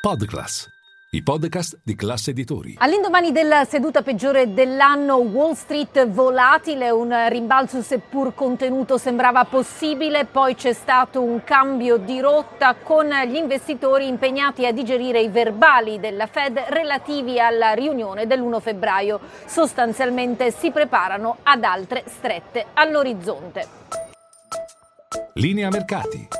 Podclass, i podcast di classe editori. All'indomani della seduta peggiore dell'anno, Wall Street volatile, un rimbalzo seppur contenuto sembrava possibile, poi c'è stato un cambio di rotta con gli investitori impegnati a digerire i verbali della Fed relativi alla riunione dell'1 febbraio. Sostanzialmente si preparano ad altre strette all'orizzonte. Linea mercati.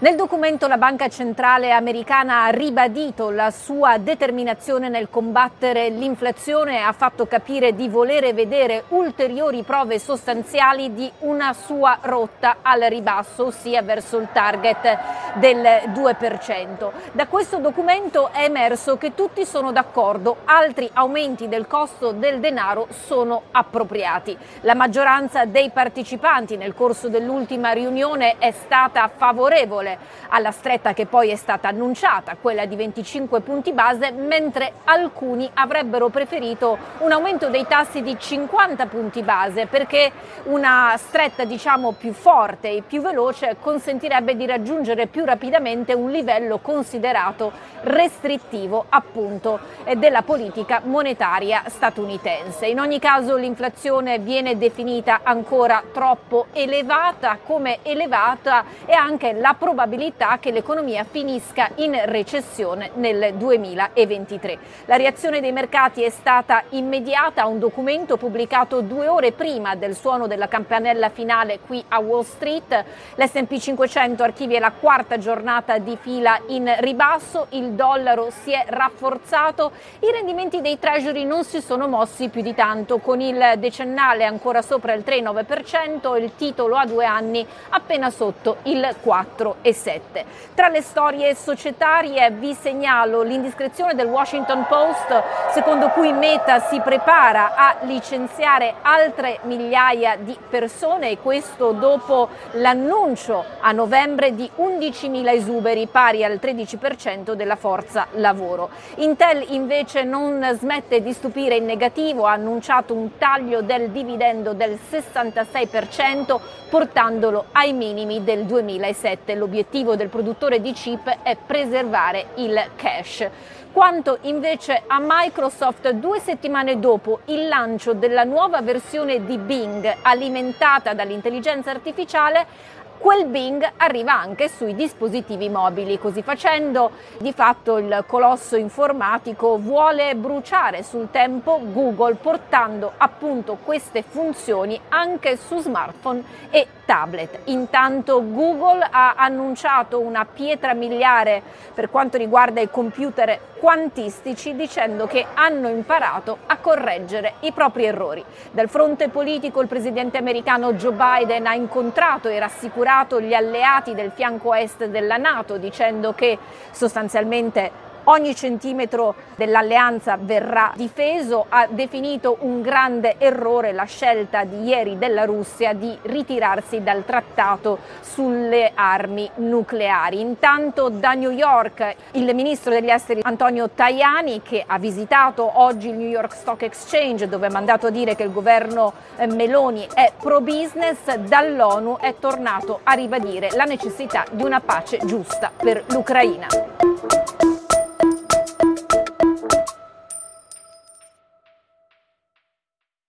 Nel documento la Banca Centrale Americana ha ribadito la sua determinazione nel combattere l'inflazione e ha fatto capire di volere vedere ulteriori prove sostanziali di una sua rotta al ribasso, ossia verso il target del 2%. Da questo documento è emerso che tutti sono d'accordo, altri aumenti del costo del denaro sono appropriati. La maggioranza dei partecipanti nel corso dell'ultima riunione è stata favorevole alla stretta che poi è stata annunciata, quella di 25 punti base, mentre alcuni avrebbero preferito un aumento dei tassi di 50 punti base perché una stretta diciamo più forte e più veloce consentirebbe di raggiungere più rapidamente un livello considerato restrittivo appunto della politica monetaria statunitense. In ogni caso l'inflazione viene definita ancora troppo elevata, come elevata è anche la probabilità probabilità che l'economia finisca in recessione nel 2023. La reazione dei mercati è stata immediata un documento pubblicato due ore prima del suono della campanella finale qui a Wall Street. L'SP 500 archivia la quarta giornata di fila in ribasso, il dollaro si è rafforzato, i rendimenti dei treasury non si sono mossi più di tanto, con il decennale ancora sopra il 3,9% e il titolo a due anni appena sotto il 4,5%. 2007. Tra le storie societarie vi segnalo l'indiscrezione del Washington Post secondo cui Meta si prepara a licenziare altre migliaia di persone e questo dopo l'annuncio a novembre di 11.000 esuberi pari al 13% della forza lavoro. Intel invece non smette di stupire in negativo, ha annunciato un taglio del dividendo del 66% portandolo ai minimi del 2007. L'obiettivo l'obiettivo del produttore di chip è preservare il cash. Quanto invece a Microsoft, due settimane dopo il lancio della nuova versione di Bing alimentata dall'intelligenza artificiale, quel Bing arriva anche sui dispositivi mobili. Così facendo, di fatto il colosso informatico vuole bruciare sul tempo Google portando appunto queste funzioni anche su smartphone e tablet. Intanto Google ha annunciato una pietra miliare per quanto riguarda i computer quantistici dicendo che hanno imparato a correggere i propri errori. Dal fronte politico il presidente americano Joe Biden ha incontrato e rassicurato gli alleati del fianco est della Nato dicendo che sostanzialmente ogni centimetro dell'alleanza verrà difeso, ha definito un grande errore la scelta di ieri della Russia di ritirarsi dal trattato sulle armi nucleari. Intanto da New York il ministro degli esteri Antonio Tajani che ha visitato oggi il New York Stock Exchange dove ha mandato a dire che il governo eh, Meloni è pro business, dall'ONU è tornato a ribadire la necessità di una pace giusta per l'Ucraina.